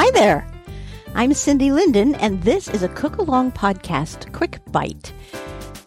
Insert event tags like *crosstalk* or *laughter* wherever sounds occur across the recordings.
Hi there. I'm Cindy Linden, and this is a Cook Along Podcast Quick Bite.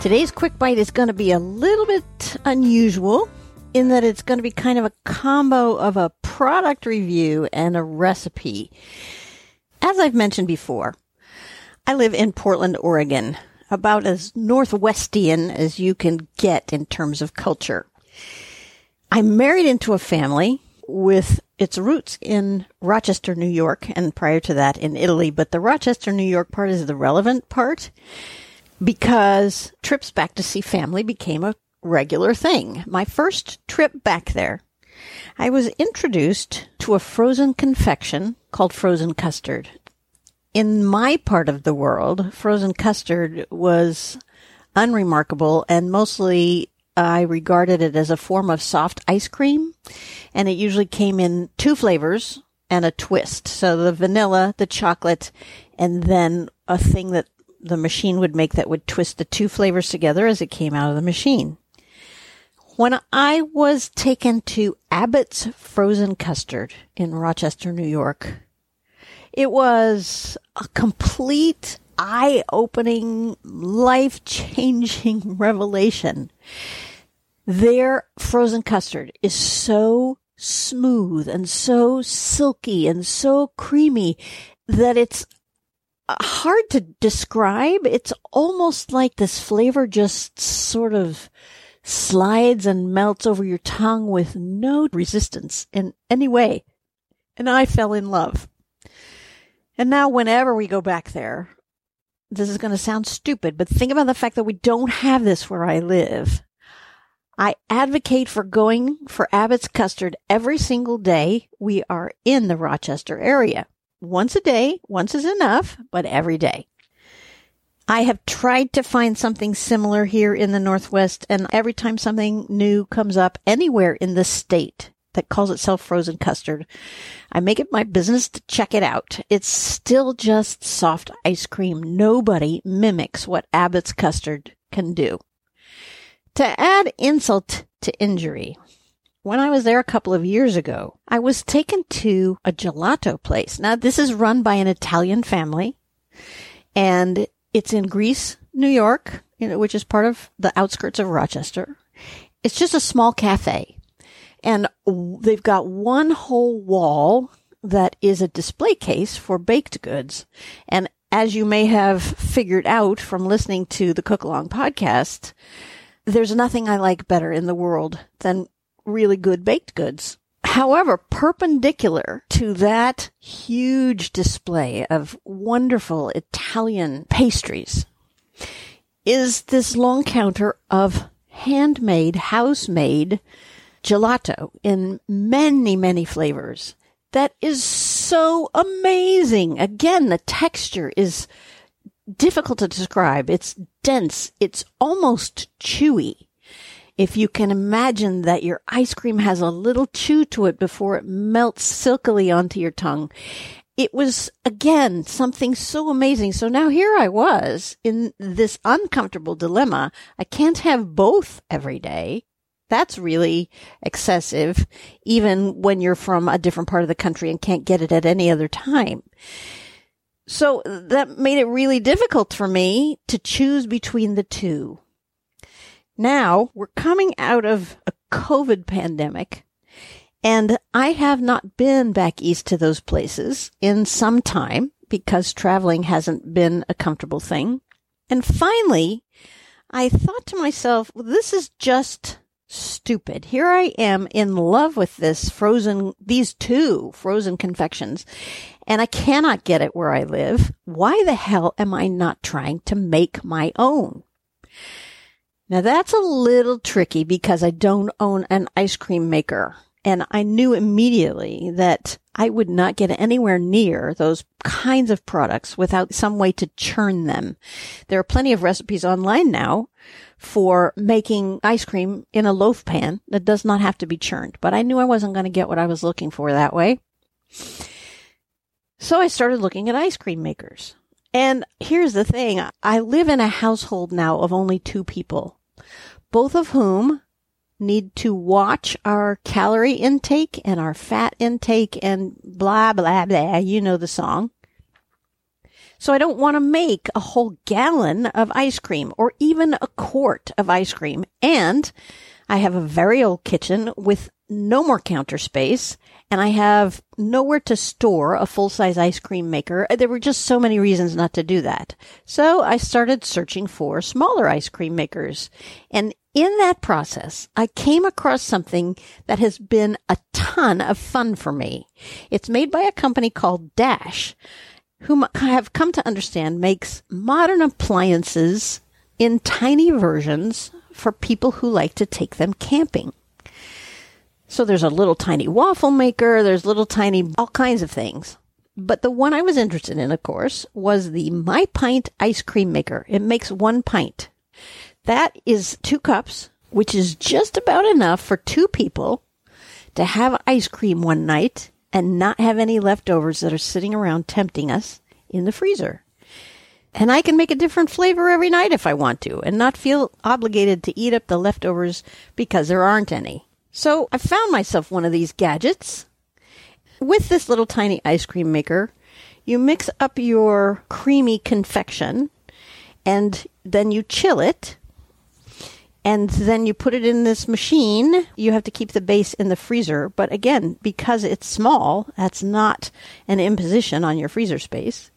Today's Quick Bite is going to be a little bit unusual in that it's going to be kind of a combo of a product review and a recipe. As I've mentioned before, I live in Portland, Oregon, about as northwestian as you can get in terms of culture. I'm married into a family with its roots in Rochester, New York, and prior to that in Italy. But the Rochester, New York part is the relevant part because trips back to see family became a regular thing. My first trip back there, I was introduced to a frozen confection called frozen custard. In my part of the world, frozen custard was unremarkable and mostly I regarded it as a form of soft ice cream, and it usually came in two flavors and a twist. So the vanilla, the chocolate, and then a thing that the machine would make that would twist the two flavors together as it came out of the machine. When I was taken to Abbott's Frozen Custard in Rochester, New York, it was a complete eye opening, life changing *laughs* revelation. Their frozen custard is so smooth and so silky and so creamy that it's uh, hard to describe. It's almost like this flavor just sort of slides and melts over your tongue with no resistance in any way. And I fell in love. And now whenever we go back there, this is going to sound stupid, but think about the fact that we don't have this where I live. I advocate for going for Abbott's custard every single day we are in the Rochester area. Once a day, once is enough, but every day. I have tried to find something similar here in the Northwest, and every time something new comes up anywhere in the state that calls itself frozen custard, I make it my business to check it out. It's still just soft ice cream. Nobody mimics what Abbott's custard can do. To add insult to injury, when I was there a couple of years ago, I was taken to a gelato place. Now, this is run by an Italian family, and it's in Greece, New York, you know, which is part of the outskirts of Rochester. It's just a small cafe, and they've got one whole wall that is a display case for baked goods. And as you may have figured out from listening to the Cook Along podcast, there's nothing I like better in the world than really good baked goods. However, perpendicular to that huge display of wonderful Italian pastries is this long counter of handmade, house-made gelato in many, many flavors. That is so amazing. Again, the texture is difficult to describe. It's dense. It's almost chewy. If you can imagine that your ice cream has a little chew to it before it melts silkily onto your tongue. It was again something so amazing. So now here I was in this uncomfortable dilemma. I can't have both every day. That's really excessive, even when you're from a different part of the country and can't get it at any other time. So that made it really difficult for me to choose between the two. Now we're coming out of a COVID pandemic and I have not been back east to those places in some time because traveling hasn't been a comfortable thing. And finally, I thought to myself, well, this is just stupid. Here I am in love with this frozen, these two frozen confections, and I cannot get it where I live. Why the hell am I not trying to make my own? Now that's a little tricky because I don't own an ice cream maker. And I knew immediately that I would not get anywhere near those kinds of products without some way to churn them. There are plenty of recipes online now for making ice cream in a loaf pan that does not have to be churned, but I knew I wasn't going to get what I was looking for that way. So I started looking at ice cream makers. And here's the thing. I live in a household now of only two people, both of whom need to watch our calorie intake and our fat intake and blah, blah, blah. You know the song. So I don't want to make a whole gallon of ice cream or even a quart of ice cream. And I have a very old kitchen with no more counter space and I have nowhere to store a full size ice cream maker. There were just so many reasons not to do that. So I started searching for smaller ice cream makers. And in that process, I came across something that has been a ton of fun for me. It's made by a company called Dash, whom I have come to understand makes modern appliances in tiny versions for people who like to take them camping. So there's a little tiny waffle maker, there's little tiny all kinds of things. But the one I was interested in, of course, was the My Pint ice cream maker. It makes one pint. That is two cups, which is just about enough for two people to have ice cream one night and not have any leftovers that are sitting around tempting us in the freezer. And I can make a different flavor every night if I want to and not feel obligated to eat up the leftovers because there aren't any. So I found myself one of these gadgets. With this little tiny ice cream maker, you mix up your creamy confection and then you chill it and then you put it in this machine. You have to keep the base in the freezer. But again, because it's small, that's not an imposition on your freezer space.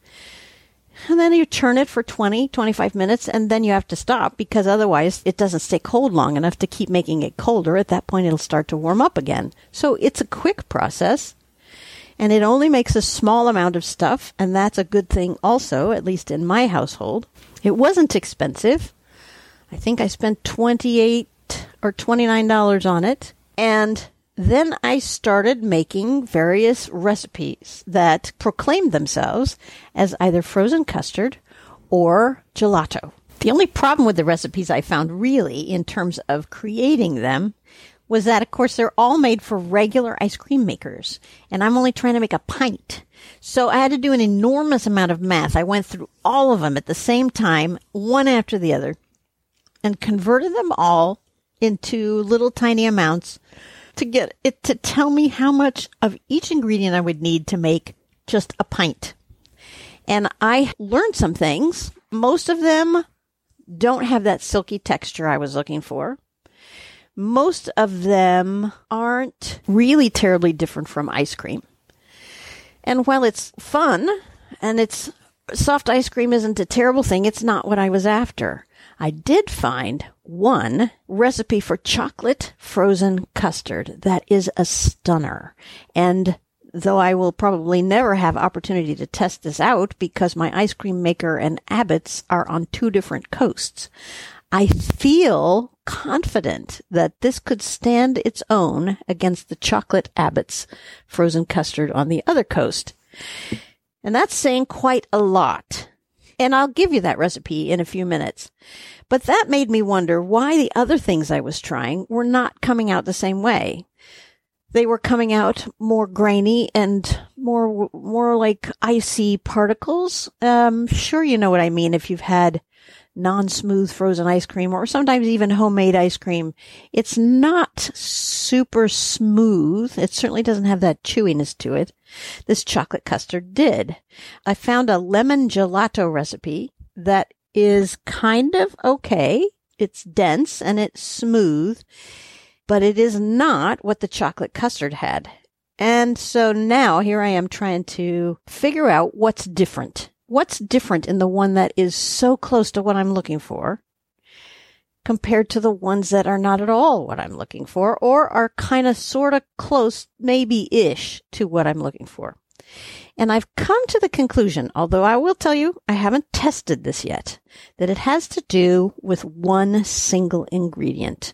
And then you turn it for 20, 25 minutes, and then you have to stop because otherwise it doesn't stay cold long enough to keep making it colder. At that point, it'll start to warm up again. So it's a quick process and it only makes a small amount of stuff. And that's a good thing also, at least in my household. It wasn't expensive. I think I spent 28 or $29 on it. And then I started making various recipes that proclaimed themselves as either frozen custard or gelato. The only problem with the recipes I found really in terms of creating them was that, of course, they're all made for regular ice cream makers, and I'm only trying to make a pint. So I had to do an enormous amount of math. I went through all of them at the same time, one after the other, and converted them all into little tiny amounts to get it to tell me how much of each ingredient I would need to make just a pint. And I learned some things. Most of them don't have that silky texture I was looking for. Most of them aren't really terribly different from ice cream. And while it's fun and it's soft ice cream isn't a terrible thing, it's not what I was after. I did find one recipe for chocolate frozen custard that is a stunner. And though I will probably never have opportunity to test this out because my ice cream maker and Abbott's are on two different coasts, I feel confident that this could stand its own against the chocolate Abbott's frozen custard on the other coast. And that's saying quite a lot. And I'll give you that recipe in a few minutes. But that made me wonder why the other things I was trying were not coming out the same way. They were coming out more grainy and more, more like icy particles. Um, sure, you know what I mean if you've had non-smooth frozen ice cream or sometimes even homemade ice cream, it's not super smooth. It certainly doesn't have that chewiness to it. This chocolate custard did. I found a lemon gelato recipe that is kind of okay. It's dense and it's smooth, but it is not what the chocolate custard had. And so now here I am trying to figure out what's different. What's different in the one that is so close to what I'm looking for compared to the ones that are not at all what I'm looking for or are kind of sort of close, maybe ish to what I'm looking for. And I've come to the conclusion, although I will tell you, I haven't tested this yet, that it has to do with one single ingredient.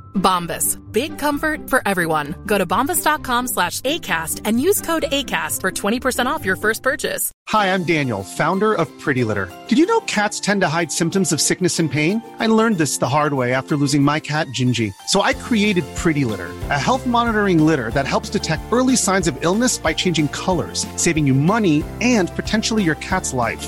Bombas. Big comfort for everyone. Go to bombas.com slash ACAST and use code ACAST for 20% off your first purchase. Hi, I'm Daniel, founder of Pretty Litter. Did you know cats tend to hide symptoms of sickness and pain? I learned this the hard way after losing my cat, Gingy. So I created Pretty Litter, a health monitoring litter that helps detect early signs of illness by changing colors, saving you money and potentially your cat's life.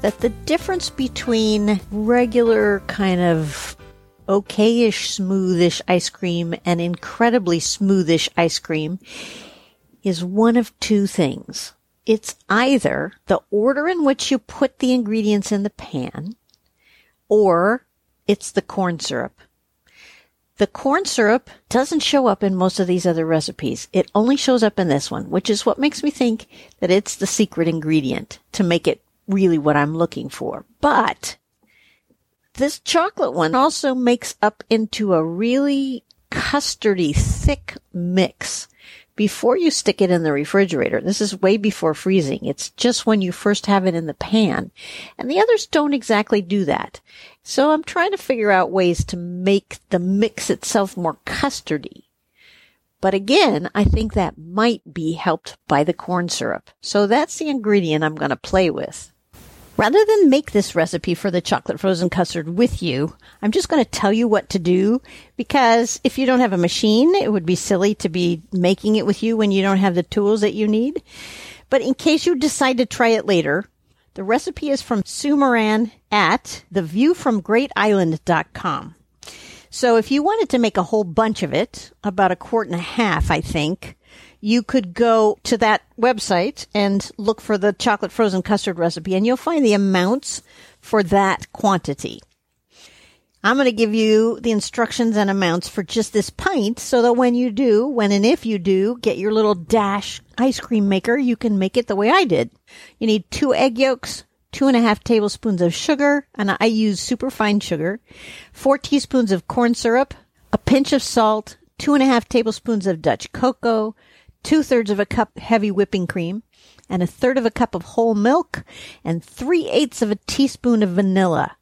that the difference between regular kind of okayish smoothish ice cream and incredibly smoothish ice cream is one of two things. It's either the order in which you put the ingredients in the pan or it's the corn syrup. The corn syrup doesn't show up in most of these other recipes. It only shows up in this one, which is what makes me think that it's the secret ingredient to make it really what I'm looking for. But this chocolate one also makes up into a really custardy, thick mix before you stick it in the refrigerator. This is way before freezing. It's just when you first have it in the pan. And the others don't exactly do that. So I'm trying to figure out ways to make the mix itself more custardy. But again, I think that might be helped by the corn syrup. So that's the ingredient I'm going to play with. Rather than make this recipe for the chocolate frozen custard with you, I'm just going to tell you what to do because if you don't have a machine, it would be silly to be making it with you when you don't have the tools that you need. But in case you decide to try it later, the recipe is from Sue Moran at theviewfromgreatisland.com. So if you wanted to make a whole bunch of it, about a quart and a half, I think, you could go to that website and look for the chocolate frozen custard recipe and you'll find the amounts for that quantity. I'm going to give you the instructions and amounts for just this pint so that when you do, when and if you do get your little dash ice cream maker, you can make it the way I did. You need two egg yolks, two and a half tablespoons of sugar, and I use super fine sugar, four teaspoons of corn syrup, a pinch of salt, two and a half tablespoons of Dutch cocoa, two thirds of a cup heavy whipping cream, and a third of a cup of whole milk, and three eighths of a teaspoon of vanilla.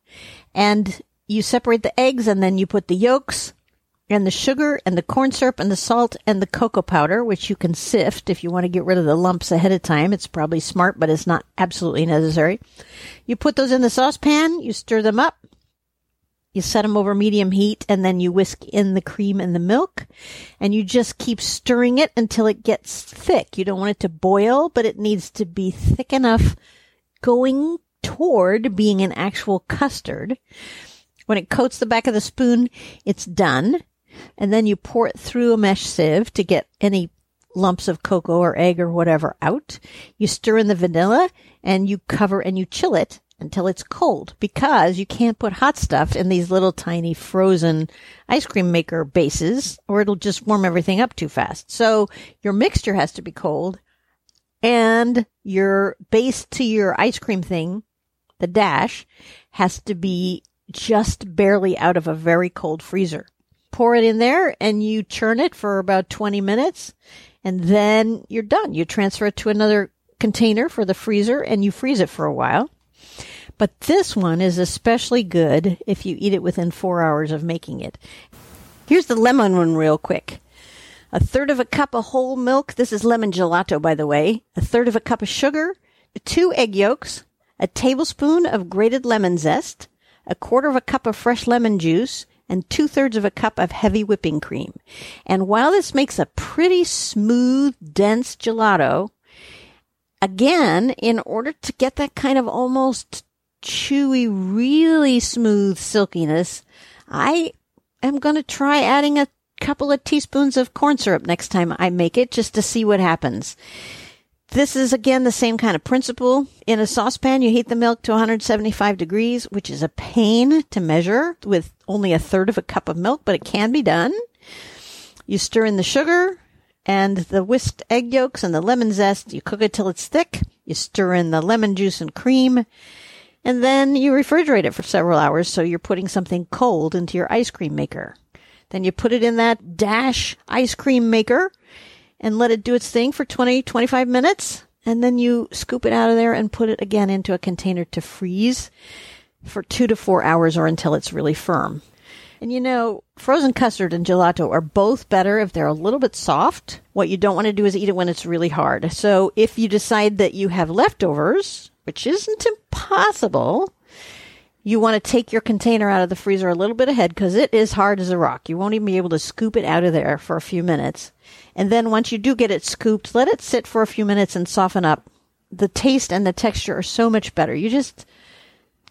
And you separate the eggs and then you put the yolks and the sugar and the corn syrup and the salt and the cocoa powder, which you can sift if you want to get rid of the lumps ahead of time. It's probably smart, but it's not absolutely necessary. You put those in the saucepan, you stir them up, you set them over medium heat, and then you whisk in the cream and the milk, and you just keep stirring it until it gets thick. You don't want it to boil, but it needs to be thick enough going toward being an actual custard. When it coats the back of the spoon, it's done and then you pour it through a mesh sieve to get any lumps of cocoa or egg or whatever out. You stir in the vanilla and you cover and you chill it until it's cold because you can't put hot stuff in these little tiny frozen ice cream maker bases or it'll just warm everything up too fast. So your mixture has to be cold and your base to your ice cream thing, the dash, has to be just barely out of a very cold freezer pour it in there and you churn it for about 20 minutes and then you're done. You transfer it to another container for the freezer and you freeze it for a while. But this one is especially good if you eat it within four hours of making it. Here's the lemon one real quick. A third of a cup of whole milk. This is lemon gelato, by the way. A third of a cup of sugar, two egg yolks, a tablespoon of grated lemon zest, a quarter of a cup of fresh lemon juice, and two thirds of a cup of heavy whipping cream. And while this makes a pretty smooth, dense gelato, again, in order to get that kind of almost chewy, really smooth silkiness, I am going to try adding a couple of teaspoons of corn syrup next time I make it just to see what happens. This is again the same kind of principle. In a saucepan, you heat the milk to 175 degrees, which is a pain to measure with only a third of a cup of milk, but it can be done. You stir in the sugar and the whisked egg yolks and the lemon zest. You cook it till it's thick. You stir in the lemon juice and cream. And then you refrigerate it for several hours so you're putting something cold into your ice cream maker. Then you put it in that dash ice cream maker and let it do its thing for 20, 25 minutes. And then you scoop it out of there and put it again into a container to freeze for two to four hours or until it's really firm. And you know, frozen custard and gelato are both better if they're a little bit soft. What you don't want to do is eat it when it's really hard. So if you decide that you have leftovers, which isn't impossible, you want to take your container out of the freezer a little bit ahead because it is hard as a rock. You won't even be able to scoop it out of there for a few minutes. And then once you do get it scooped, let it sit for a few minutes and soften up. The taste and the texture are so much better. You just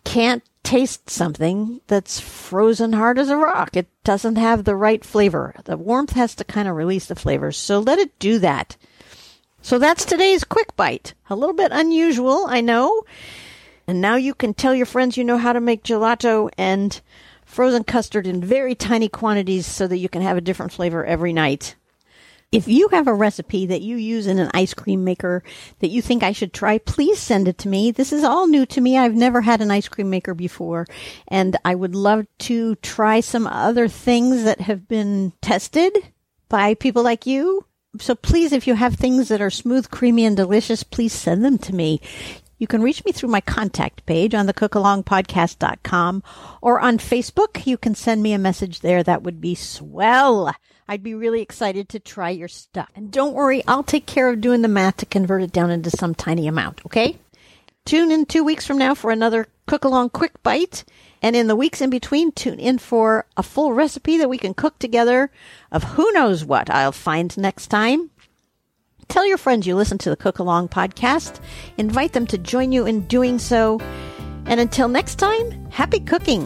can't taste something that's frozen hard as a rock. It doesn't have the right flavor. The warmth has to kind of release the flavors. So let it do that. So that's today's quick bite. A little bit unusual, I know. And now you can tell your friends you know how to make gelato and frozen custard in very tiny quantities so that you can have a different flavor every night. If you have a recipe that you use in an ice cream maker that you think I should try, please send it to me. This is all new to me. I've never had an ice cream maker before, and I would love to try some other things that have been tested by people like you. So please, if you have things that are smooth, creamy, and delicious, please send them to me. You can reach me through my contact page on the cookalongpodcast.com or on Facebook. You can send me a message there. That would be swell. I'd be really excited to try your stuff. And don't worry, I'll take care of doing the math to convert it down into some tiny amount, okay? Tune in two weeks from now for another cook along quick bite. And in the weeks in between, tune in for a full recipe that we can cook together of who knows what I'll find next time. Tell your friends you listen to the Cook Along podcast. Invite them to join you in doing so. And until next time, happy cooking.